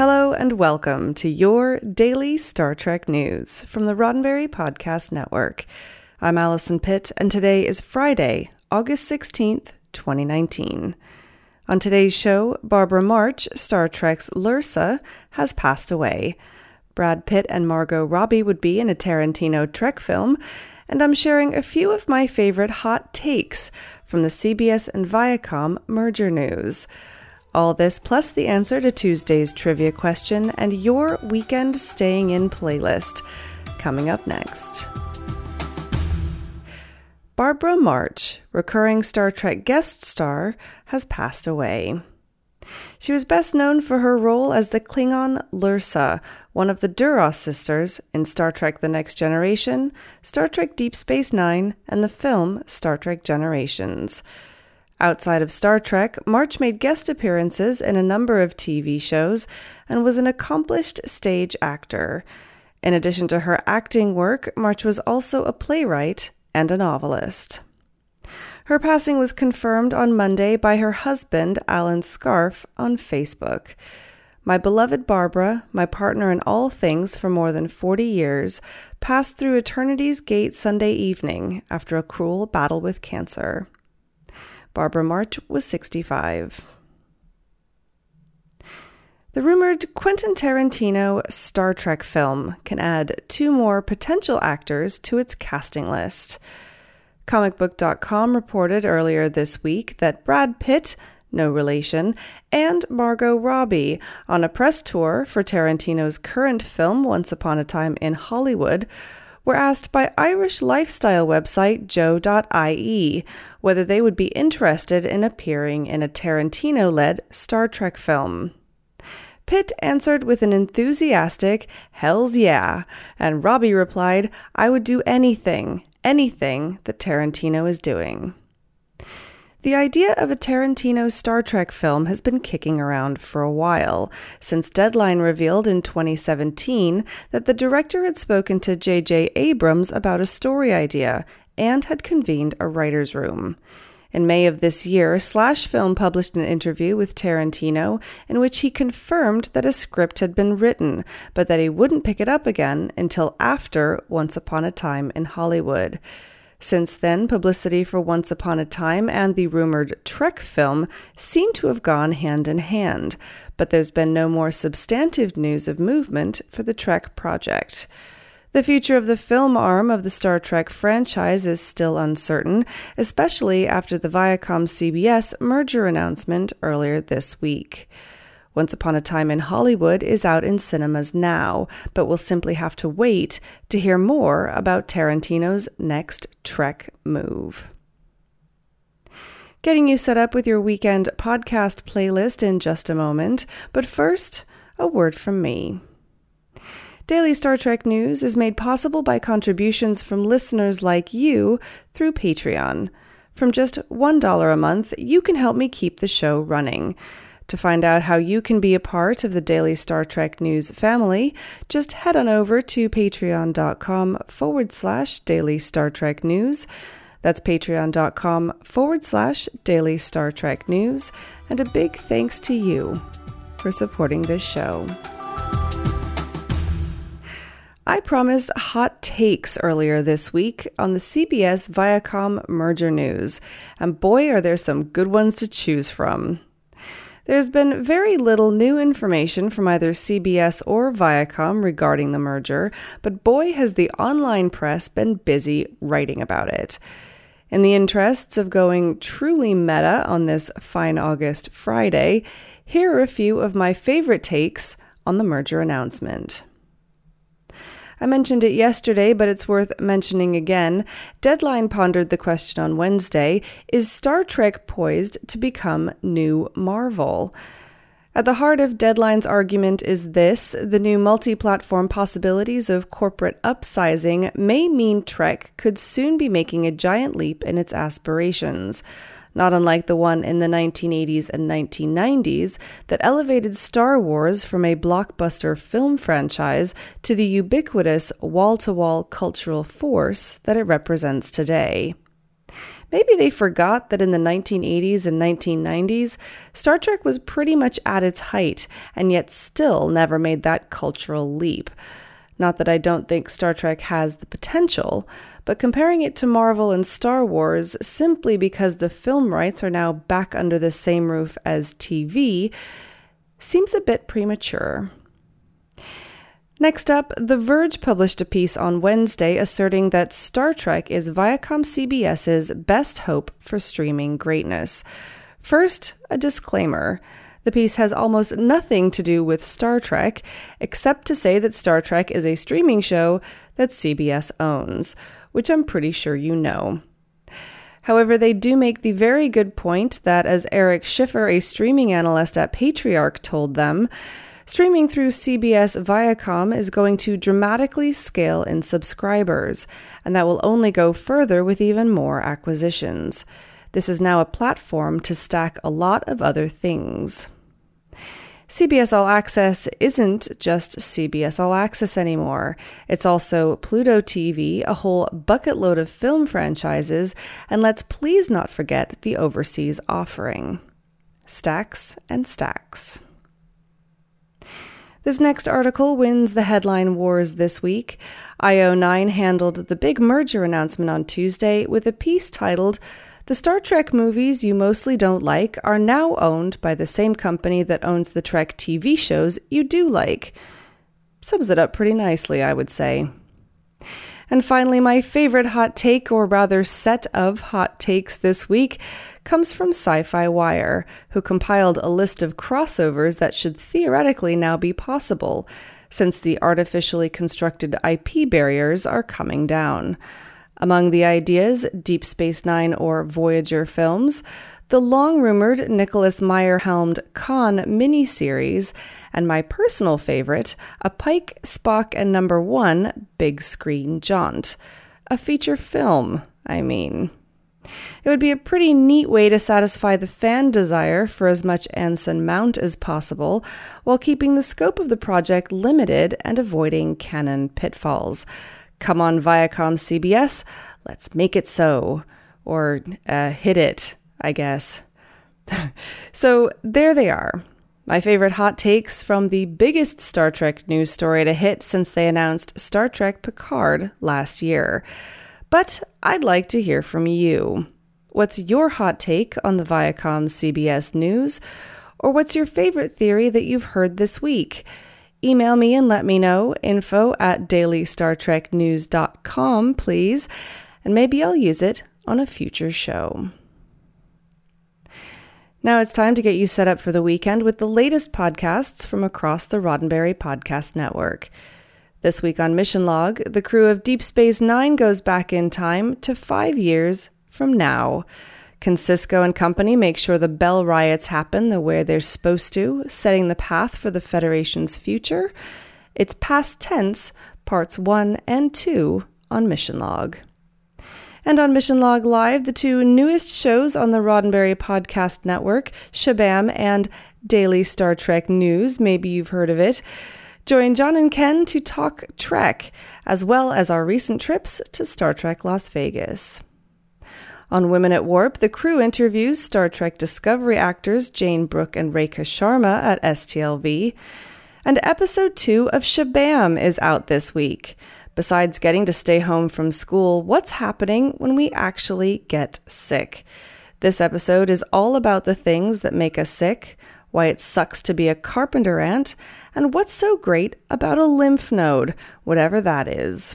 Hello and welcome to your daily Star Trek news from the Roddenberry Podcast Network. I'm Allison Pitt, and today is Friday, August 16th, 2019. On today's show, Barbara March, Star Trek's Lursa, has passed away. Brad Pitt and Margot Robbie would be in a Tarantino Trek film, and I'm sharing a few of my favorite hot takes from the CBS and Viacom merger news. All this plus the answer to Tuesday's trivia question and your weekend staying in playlist coming up next. Barbara March, recurring Star Trek guest star, has passed away. She was best known for her role as the Klingon Lursa, one of the Duras sisters in Star Trek The Next Generation, Star Trek Deep Space Nine, and the film Star Trek Generations. Outside of Star Trek, March made guest appearances in a number of TV shows and was an accomplished stage actor. In addition to her acting work, March was also a playwright and a novelist. Her passing was confirmed on Monday by her husband, Alan Scarfe, on Facebook. My beloved Barbara, my partner in all things for more than 40 years, passed through eternity's gate Sunday evening after a cruel battle with cancer. Barbara March was 65. The rumored Quentin Tarantino Star Trek film can add two more potential actors to its casting list. ComicBook.com reported earlier this week that Brad Pitt, no relation, and Margot Robbie, on a press tour for Tarantino's current film Once Upon a Time in Hollywood, were asked by Irish lifestyle website Joe.ie whether they would be interested in appearing in a Tarantino led Star Trek film. Pitt answered with an enthusiastic, Hells yeah, and Robbie replied, I would do anything, anything that Tarantino is doing. The idea of a Tarantino Star Trek film has been kicking around for a while, since Deadline revealed in 2017 that the director had spoken to J.J. Abrams about a story idea and had convened a writer's room. In May of this year, Slash Film published an interview with Tarantino in which he confirmed that a script had been written, but that he wouldn't pick it up again until after Once Upon a Time in Hollywood. Since then, publicity for Once Upon a Time and the rumored Trek film seem to have gone hand in hand, but there's been no more substantive news of movement for the Trek project. The future of the film arm of the Star Trek franchise is still uncertain, especially after the Viacom CBS merger announcement earlier this week. Once Upon a Time in Hollywood is out in cinemas now, but we'll simply have to wait to hear more about Tarantino's next Trek move. Getting you set up with your weekend podcast playlist in just a moment, but first, a word from me. Daily Star Trek news is made possible by contributions from listeners like you through Patreon. From just $1 a month, you can help me keep the show running. To find out how you can be a part of the Daily Star Trek News family, just head on over to patreon.com forward slash Daily Star Trek News. That's patreon.com forward slash Daily Star Trek News. And a big thanks to you for supporting this show. I promised hot takes earlier this week on the CBS Viacom merger news, and boy, are there some good ones to choose from. There's been very little new information from either CBS or Viacom regarding the merger, but boy, has the online press been busy writing about it. In the interests of going truly meta on this fine August Friday, here are a few of my favorite takes on the merger announcement. I mentioned it yesterday, but it's worth mentioning again. Deadline pondered the question on Wednesday Is Star Trek poised to become new Marvel? At the heart of Deadline's argument is this the new multi platform possibilities of corporate upsizing may mean Trek could soon be making a giant leap in its aspirations. Not unlike the one in the 1980s and 1990s that elevated Star Wars from a blockbuster film franchise to the ubiquitous wall to wall cultural force that it represents today. Maybe they forgot that in the 1980s and 1990s, Star Trek was pretty much at its height and yet still never made that cultural leap. Not that I don't think Star Trek has the potential, but comparing it to Marvel and Star Wars simply because the film rights are now back under the same roof as TV seems a bit premature. Next up, The Verge published a piece on Wednesday asserting that Star Trek is Viacom CBS's best hope for streaming greatness. First, a disclaimer. The piece has almost nothing to do with Star Trek, except to say that Star Trek is a streaming show that CBS owns, which I'm pretty sure you know. However, they do make the very good point that, as Eric Schiffer, a streaming analyst at Patriarch, told them, Streaming through CBS Viacom is going to dramatically scale in subscribers, and that will only go further with even more acquisitions. This is now a platform to stack a lot of other things. CBS All Access isn't just CBS All Access anymore. It's also Pluto TV, a whole bucket load of film franchises, and let's please not forget the overseas offering. Stacks and stacks. This next article wins the headline wars this week. IO9 handled the big merger announcement on Tuesday with a piece titled, The Star Trek movies you mostly don't like are now owned by the same company that owns the Trek TV shows you do like. Sums it up pretty nicely, I would say. And finally, my favorite hot take, or rather set of hot takes this week, comes from Sci Fi Wire, who compiled a list of crossovers that should theoretically now be possible, since the artificially constructed IP barriers are coming down. Among the ideas, Deep Space Nine or Voyager films, the long rumored Nicholas Meyer helmed Khan miniseries, and my personal favorite, a Pike, Spock, and Number One big screen jaunt. A feature film, I mean. It would be a pretty neat way to satisfy the fan desire for as much Anson Mount as possible, while keeping the scope of the project limited and avoiding canon pitfalls. Come on, Viacom CBS, let's make it so. Or uh, hit it, I guess. so there they are. My favorite hot takes from the biggest Star Trek news story to hit since they announced Star Trek Picard last year. But I'd like to hear from you. What's your hot take on the Viacom CBS news? Or what's your favorite theory that you've heard this week? Email me and let me know info at dailystartreknews.com, please, and maybe I'll use it on a future show. Now it's time to get you set up for the weekend with the latest podcasts from across the Roddenberry Podcast Network. This week on Mission Log, the crew of Deep Space Nine goes back in time to five years from now. Can Sisko and company make sure the Bell riots happen the way they're supposed to, setting the path for the Federation's future? It's past tense, parts 1 and 2 on Mission Log. And on Mission Log Live, the two newest shows on the Roddenberry Podcast Network, Shabam and Daily Star Trek News, maybe you've heard of it. Join John and Ken to talk Trek, as well as our recent trips to Star Trek Las Vegas. On Women at Warp, the crew interviews Star Trek Discovery actors Jayne Brook and Rekha Sharma at STLV. And episode 2 of Shabam is out this week. Besides getting to stay home from school, what's happening when we actually get sick? This episode is all about the things that make us sick, why it sucks to be a carpenter ant, and what's so great about a lymph node, whatever that is.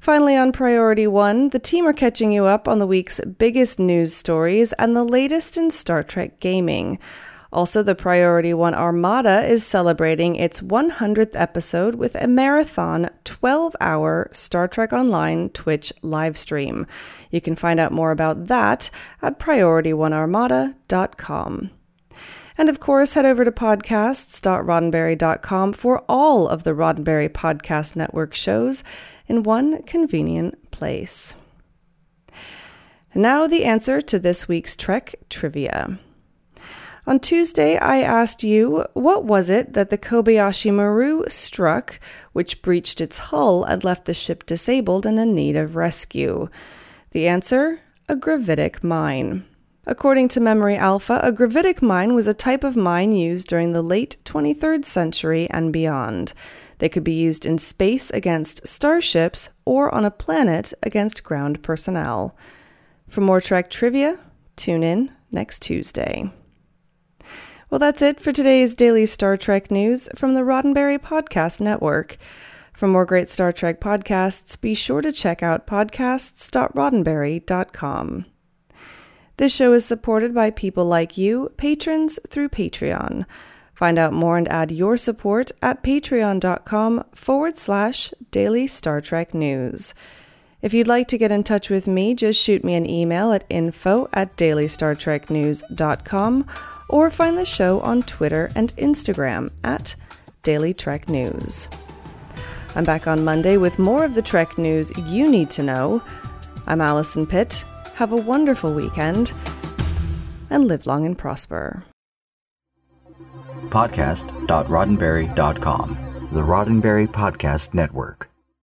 Finally, on Priority One, the team are catching you up on the week's biggest news stories and the latest in Star Trek gaming. Also, the Priority One Armada is celebrating its 100th episode with a marathon 12 hour Star Trek Online Twitch livestream. You can find out more about that at PriorityOneArmada.com. And of course, head over to podcasts.roddenberry.com for all of the Roddenberry Podcast Network shows in one convenient place. Now, the answer to this week's Trek trivia. On Tuesday, I asked you what was it that the Kobayashi Maru struck, which breached its hull and left the ship disabled and in need of rescue? The answer a gravitic mine. According to Memory Alpha, a gravitic mine was a type of mine used during the late 23rd century and beyond. They could be used in space against starships or on a planet against ground personnel. For more Trek trivia, tune in next Tuesday. Well, that's it for today's daily Star Trek news from the Roddenberry Podcast Network. For more great Star Trek podcasts, be sure to check out podcasts.roddenberry.com. This show is supported by people like you, patrons through Patreon. Find out more and add your support at patreon.com forward slash daily Star Trek news. If you'd like to get in touch with me, just shoot me an email at info at dailystartreknews.com or find the show on Twitter and Instagram at Daily Trek News. I'm back on Monday with more of the Trek news you need to know. I'm Allison Pitt. Have a wonderful weekend and live long and prosper. Podcast.roddenberry.com, the Roddenberry Podcast Network.